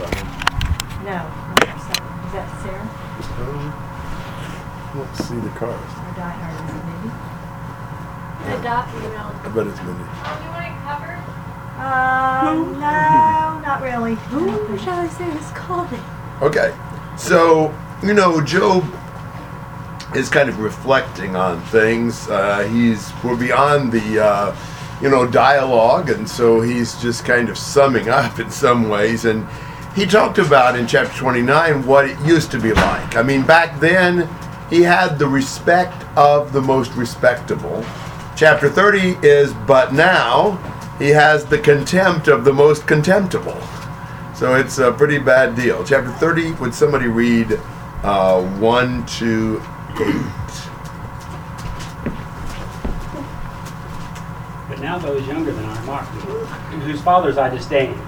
about. No, not for seven. Is that Sarah Um, let's see the cars. or Die Hard? Is it maybe? The doc emailed. I bet it's Mindy. Oh, you want it covered? Uh, no, not really. Who shall I say is calling? Okay, so you know Job is kind of reflecting on things. Uh, he's we're beyond the uh, you know dialogue, and so he's just kind of summing up in some ways. And he talked about in chapter 29 what it used to be like. I mean, back then he had the respect of the most respectable. Chapter 30 is but now he has the contempt of the most contemptible. So it's a pretty bad deal. Chapter 30, would somebody read uh, 1 to 8? But now those younger than I mock whose fathers I disdain,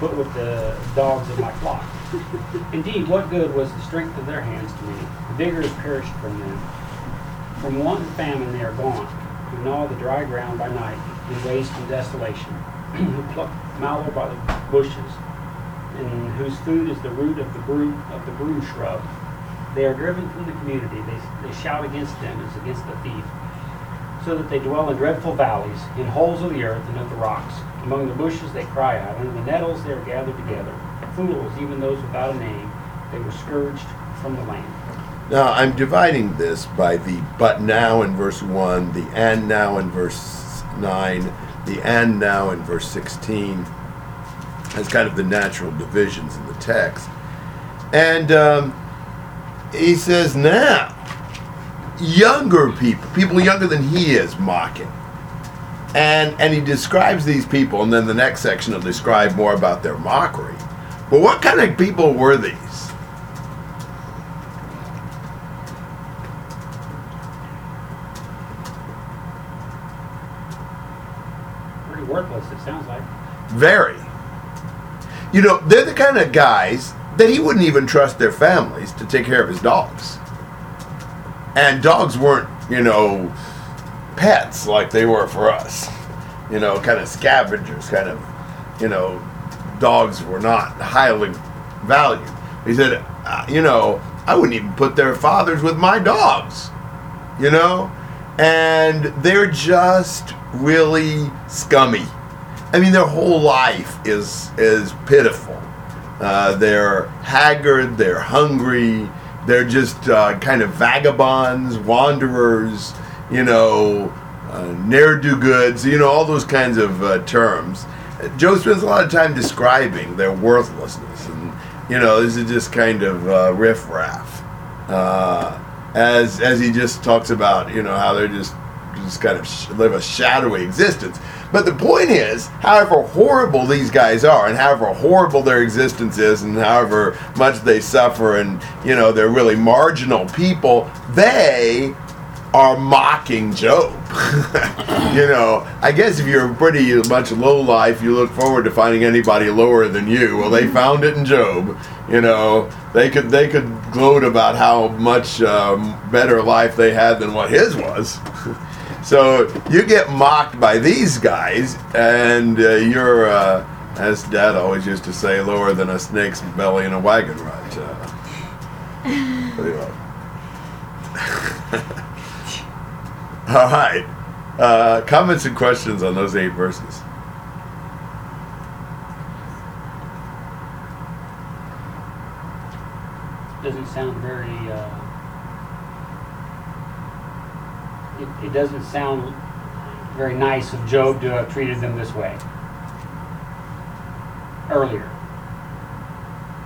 put with the dogs of my flock. Indeed, what good was the strength of their hands to me? The vigor is perished from them. From want and famine they are gone, who gnaw the dry ground by night, in waste and desolation, who pluck mallow by the bushes, and whose food is the root of the broom of the broom shrub. They are driven from the community. They, they shout against them as against the thief so that they dwell in dreadful valleys, in holes of the earth and of the rocks. Among the bushes they cry out, and in the nettles they are gathered together. Fools, even those without a name, they were scourged from the land. Now, I'm dividing this by the but now in verse 1, the and now in verse 9, the and now in verse 16, as kind of the natural divisions in the text. And um, he says, now, younger people, people younger than he is, mocking. And, and he describes these people, and then the next section will describe more about their mockery. But what kind of people were these? Pretty worthless, it sounds like. Very. You know, they're the kind of guys that he wouldn't even trust their families to take care of his dogs. And dogs weren't, you know, pets like they were for us. You know, kind of scavengers, kind of, you know, dogs were not highly valued. He said, uh, you know, I wouldn't even put their fathers with my dogs, you know? And they're just really scummy. I mean, their whole life is is pitiful. Uh, they're haggard. They're hungry. They're just uh, kind of vagabonds, wanderers. You know, uh, ne'er do goods. You know, all those kinds of uh, terms. Job spends a lot of time describing their worthlessness, and you know, this is just kind of uh, riffraff. Uh, as as he just talks about, you know, how they're just just kind of sh- live a shadowy existence. But the point is, however horrible these guys are, and however horrible their existence is, and however much they suffer, and you know they're really marginal people, they are mocking Job. you know, I guess if you're pretty much low life, you look forward to finding anybody lower than you. Well, they found it in Job. You know, they could they could gloat about how much um, better life they had than what his was. So you get mocked by these guys, and uh, you're, uh, as Dad always used to say, lower than a snake's belly in a wagon rut. Uh, pretty well. All right. Uh, comments and questions on those eight verses. Doesn't sound very. Uh, it, it doesn't sound very nice of Job to have treated them this way earlier.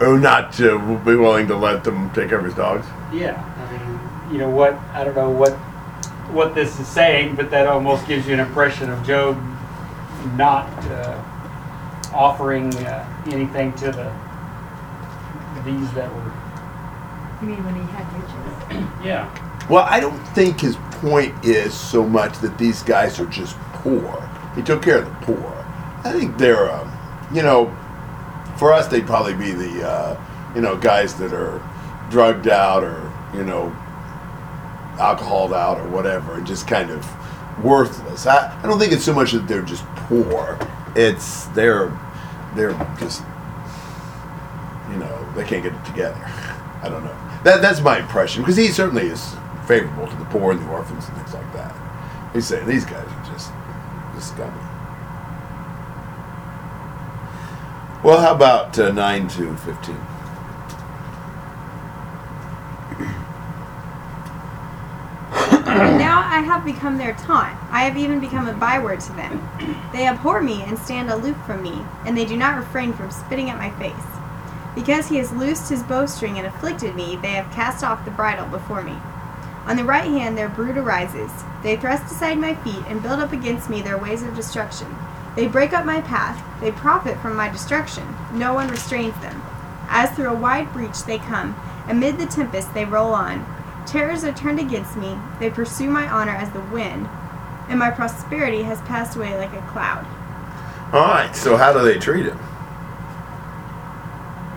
Oh, not to be willing to let them take care of his dogs. Yeah, I mean, you know what? I don't know what what this is saying, but that almost gives you an impression of Job not uh, offering uh, anything to the these that were. You mean when he had riches? Yeah, Well, I don't think his point is so much that these guys are just poor. He took care of the poor. I think they're, um, you know, for us they'd probably be the, uh, you know, guys that are drugged out or you know, alcoholed out or whatever, and just kind of worthless. I, I don't think it's so much that they're just poor. It's they're they're just you know they can't get it together. I don't know. That that's my impression because he certainly is favorable to the poor and the orphans and things like that. He's saying these guys are just just scummy. Well, how about uh, nine to fifteen? Now I have become their taunt. I have even become a byword to them. They abhor me and stand aloof from me, and they do not refrain from spitting at my face. Because he has loosed his bowstring and afflicted me, they have cast off the bridle before me. On the right hand their brood arises. They thrust aside my feet and build up against me their ways of destruction. They break up my path. They profit from my destruction. No one restrains them. As through a wide breach they come. Amid the tempest they roll on. Terrors are turned against me. They pursue my honor as the wind, and my prosperity has passed away like a cloud. All right. So how do they treat him?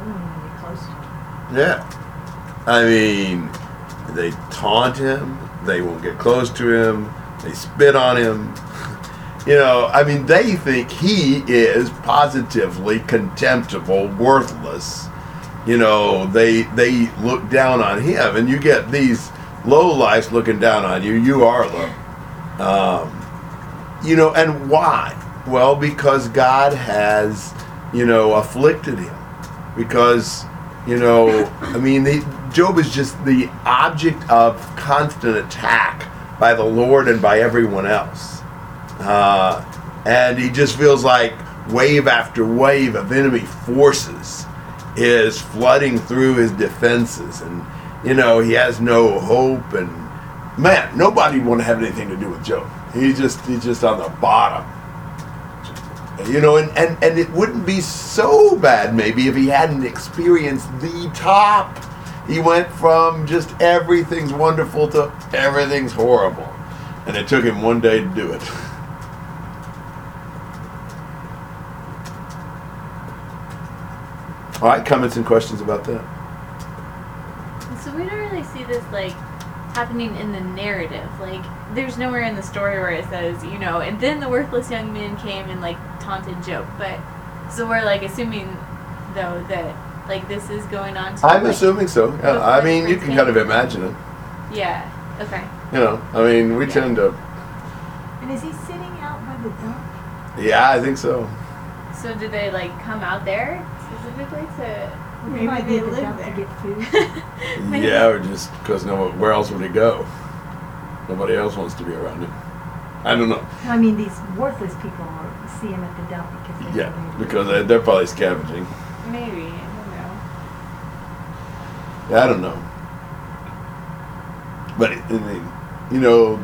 Ooh, close. Yeah. I mean, they taunt him. They won't get close to him. They spit on him. You know, I mean, they think he is positively contemptible, worthless. You know, they they look down on him, and you get these low lives looking down on you. You are low. Um, you know, and why? Well, because God has, you know, afflicted him. Because, you know, I mean, the, Job is just the object of constant attack by the Lord and by everyone else. Uh, and he just feels like wave after wave of enemy forces is flooding through his defenses. And, you know, he has no hope. And, man, nobody want to have anything to do with Job. He's just, he's just on the bottom you know and, and and it wouldn't be so bad maybe if he hadn't experienced the top he went from just everything's wonderful to everything's horrible and it took him one day to do it all right comments and questions about that So we don't really see this like happening in the narrative. Like there's nowhere in the story where it says, you know, and then the worthless young men came and like taunted Job. But so we're like assuming though that like this is going on. To, i'm like, assuming so yeah, i mean you can kind of imagine it Yeah. Okay. you know i mean we tend to And is he sitting out by the dump? yeah i think so So did they like come out there specifically to? He Maybe might they be at live there. to get food. Yeah, or just because no, where else would he go? Nobody else wants to be around him. I don't know. I mean, these worthless people see him at the dump because Yeah, have nowhere to because go. they, they're probably scavenging. Maybe. I don't know. Yeah, I don't know. But I mean, you know,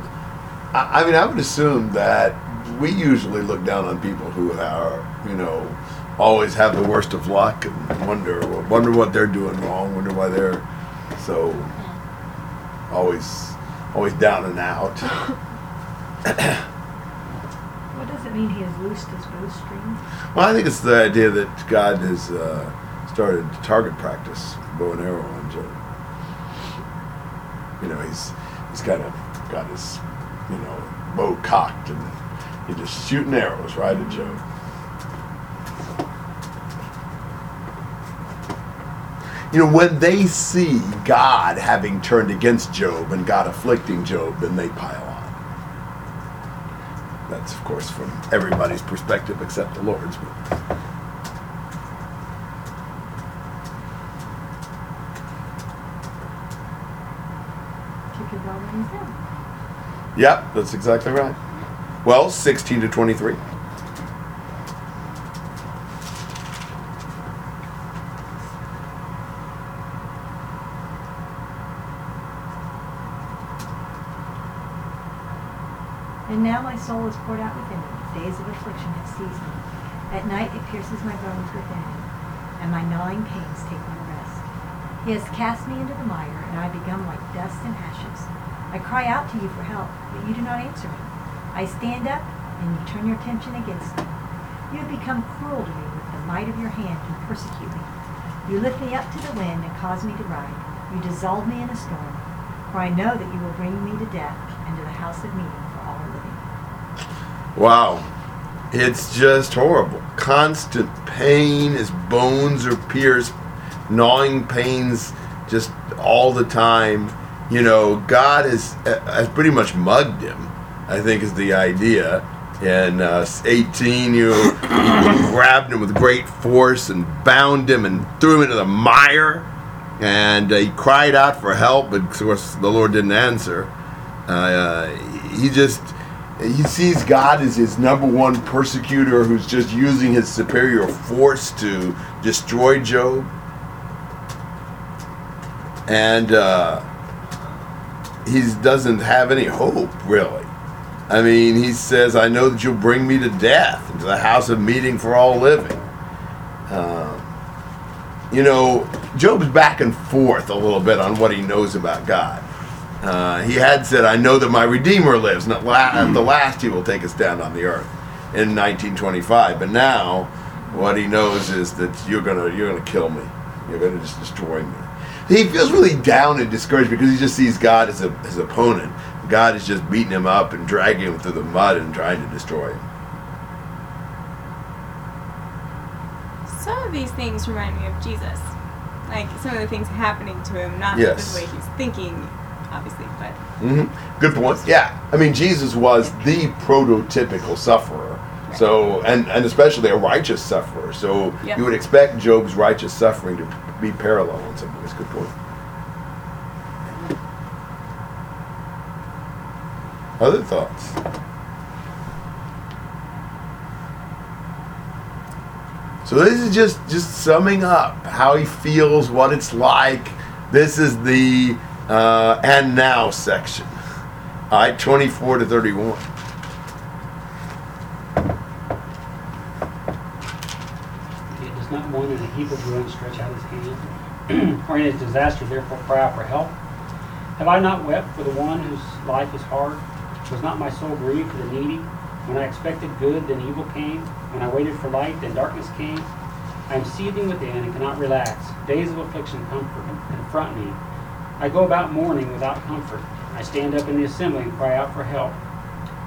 I, I mean, I would assume that we usually look down on people who are, you know, always have the worst of luck and wonder wonder what they're doing wrong, wonder why they're so always always down and out. What does it mean he has loosed his bowstring? Well, I think it's the idea that God is uh, started target practice, bow and arrow on Job. You know, he's he's kind of got his, you know, bow cocked and he's just shooting arrows right at Job. You know, when they see God having turned against Job and God afflicting Job, then they pile on. That's, of course, from everybody's perspective except the Lord's. But Kick it all when he's down. Yep, that's exactly right. Well, 16 to 23. And now my soul is poured out within me. Days of affliction have seized me. At night it pierces my bones within me, and my gnawing pains take no rest. He has cast me into the mire, and I become like dust and ashes. I cry out to you for help, but you do not answer me. I stand up, and you turn your attention against me. You have become cruel to me with the might of your hand and persecute me. You lift me up to the wind and cause me to ride. You dissolve me in a storm, for I know that you will bring me to death and to the house of meeting for all living. Wow. It's just horrible. Constant pain. His bones are pierced. gnawing pains just all the time. You know, God has has pretty much mugged him. I think is the idea. In uh, 18, you grabbed him with great force and bound him and threw him into the mire. And uh, he cried out for help, but of course the Lord didn't answer. Uh, he just he sees God as his number one persecutor who's just using his superior force to destroy Job. And uh, he doesn't have any hope, really. I mean, he says, I know that you'll bring me to death, into the house of meeting for all living. Um, you know, Job's back and forth a little bit on what he knows about God. Uh, he had said, I know that my Redeemer lives, and at, la- at the last he will take us down on the earth in 1925. But now, what he knows is that you're gonna you're gonna kill me. You're gonna just destroy me. He feels really down and discouraged because he just sees God as a, his opponent. God is just beating him up and dragging him through the mud and trying to destroy him. Some of these things remind me of Jesus. Like some of the things happening to him, not Yes. the way he's thinking, obviously, but hmm Good point. Yeah, I mean Jesus was the prototypical sufferer. So, and and especially a righteous sufferer. So Yep. you would expect Job's righteous suffering to be parallel in some ways. Good point. Other thoughts? So this is just just summing up how he feels, what it's like. This is the uh, and now section. All right, 24 to 31. It does not one in a ruin stretch out his hand, or in his disaster therefore cry out for help? Have I not wept for the one whose life is hard? Was not my soul grieved for the needy? When I expected good, then evil came. When I waited for light, then darkness came. I am seething within and cannot relax. Days of affliction comfort confront me. I go about mourning without comfort. I stand up in the assembly and cry out for help.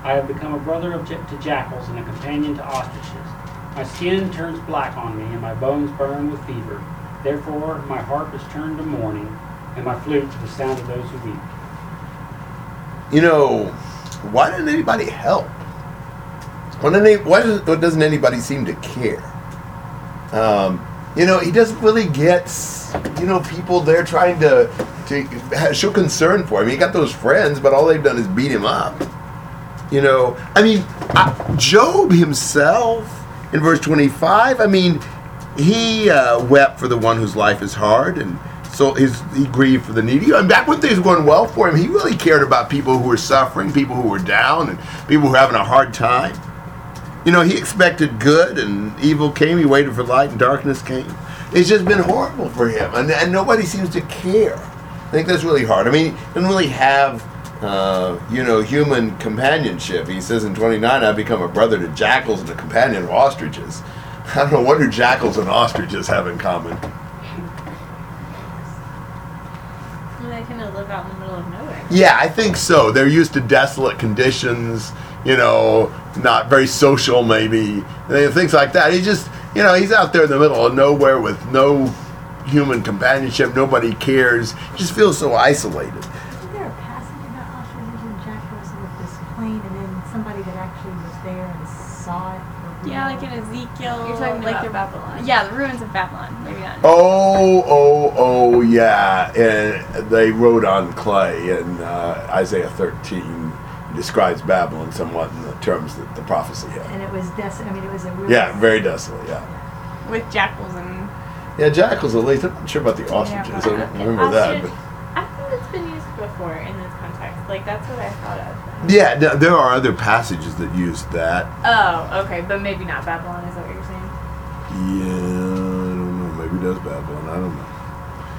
I have become a brother of ja- to jackals and a companion to ostriches. My skin turns black on me, and my bones burn with fever. Therefore, my harp is turned to mourning, and my flute to the sound of those who weep. You know, why didn't anybody help? Why does- why doesn't anybody seem to care? Um, you know, he doesn't really get, you know, people there trying to, to show concern for him. He got those friends, but all they've done is beat him up. You know, I mean, I, Job himself in verse 25, I mean, he uh, wept for the one whose life is hard, and so his, he grieved for the needy. And back when things were going well for him, he really cared about people who were suffering, people who were down, and people who were having a hard time. You know, he expected good, and evil came. He waited for light, and darkness came. It's just been horrible for him, and, and nobody seems to care. I think that's really hard. I mean, he doesn't really have, uh, you know, human companionship. He says in 29, I've become a brother to jackals and a companion of ostriches. I don't know, what do jackals and ostriches have in common? They kind of live out in the middle of nowhere. Yeah, I think so. They're used to desolate conditions, you know, not very social, maybe, things like that. He just, you know, he's out there in the middle of nowhere with no human companionship. Nobody cares. He just feels so isolated. Isn't there a passage about ostriches and jackals with this plane and then somebody that actually was there and saw it? for yeah, like in Ezekiel. You're talking like about Babylon. Yeah, the ruins of Babylon. Maybe not. Oh, oh, oh, yeah. And they wrote on clay in uh, Isaiah 13. describes Babylon somewhat in the terms that the prophecy had. And it was des- I mean, it was a real. Yeah, very desolate, yeah. With jackals and Yeah, jackals at least. I'm not sure about the ostriches. I don't remember that. But I think it's been used before in this context. Like that's what I thought of. Yeah, no, there are other passages that use that. Oh, okay, but maybe not Babylon. Is that what you're saying? Yeah, I don't know. Maybe it does Babylon. I don't know.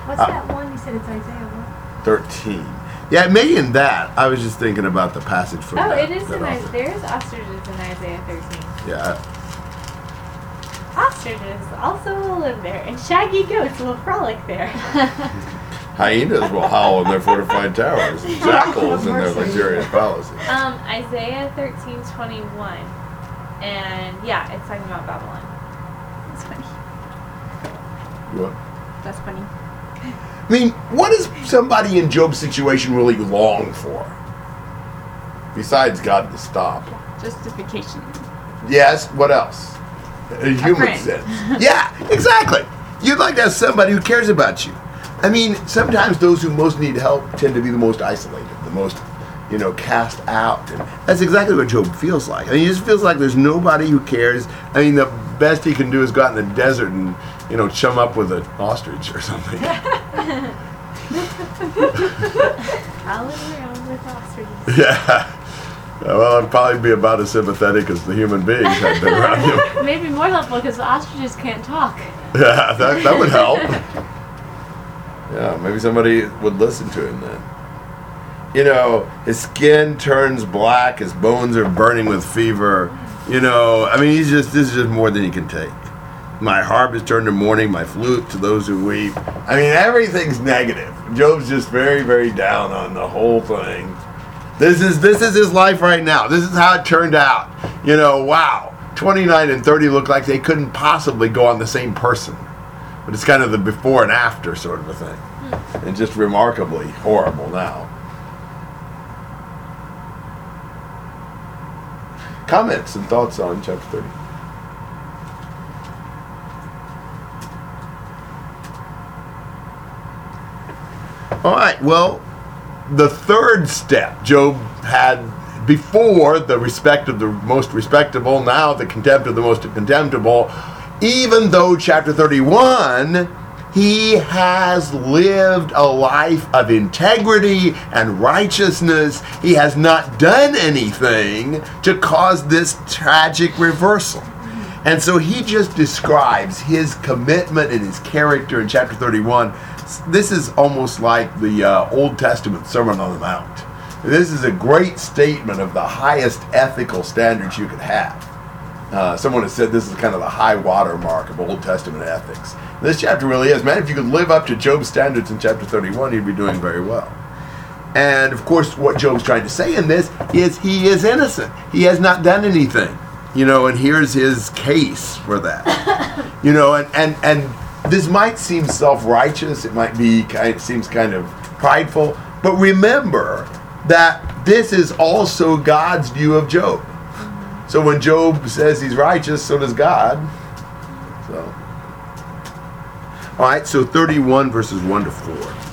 What's Uh, that one? You said it's Isaiah what? 13. Yeah, maybe in that. I was just thinking about the passage from Oh, that. it is in. Isaiah. There is ostriches in Isaiah 13. Yeah. Ostriches also will live there, and shaggy goats will frolic there. Hyenas will howl in their fortified towers, and jackals in their luxurious palaces. um, Isaiah 13, 21. And yeah, it's talking about Babylon. that's funny. What? That's funny. I mean, what does somebody in Job's situation really long for? Besides God to stop. Justification. Yes, what else? A human friend. sense. Yeah, exactly. You'd like to have somebody who cares about you. I mean, sometimes those who most need help tend to be the most isolated, the most, you know, cast out. And that's exactly what Job feels like. I mean, he just feels like there's nobody who cares. I mean, the best he can do is go out in the desert and, you know, chum up with an ostrich or something. I'll live around with ostriches. yeah. Well, I'd probably be about as sympathetic as the human beings had been around him. Maybe more helpful because the ostriches can't talk. Yeah, that, that would help. Yeah, maybe somebody would listen to him then. You know, his skin turns black, his bones are burning with fever. You know, I mean, he's just, this is just more than he can take. My harp is turned to mourning, my flute to those who weep. I mean, everything's negative. Job's just very, very down on the whole thing. This is this is his life right now. This is how it turned out. You know, wow. 29 and 30 look like they couldn't possibly go on the same person. But it's kind of the before and after sort of a thing. Hmm. And just remarkably horrible now. Comments and thoughts on chapter 30. All right, well, the third step Job had before the respect of the most respectable, now the contempt of the most contemptible, even though chapter 31 he has lived a life of integrity and righteousness. He has not done anything to cause this tragic reversal. And so he just describes his commitment and his character in chapter 31. This is almost like the uh, Old Testament Sermon on the Mount. This is a great statement of the highest ethical standards you could have. Uh, someone has said this is kind of the high water mark of Old Testament ethics. This chapter really is. Man, if you could live up to Job's standards in chapter 31, you'd be doing very well. And of course, what Job's trying to say in this is he is innocent. He has not done anything. You know, and here's his case for that. you know, and, and, and this might seem self-righteous. It might be kind it seems kind of prideful. But remember that this is also God's view of Job. So when Job says he's righteous, so does God. So, all right. So 31 verses 1 to 4.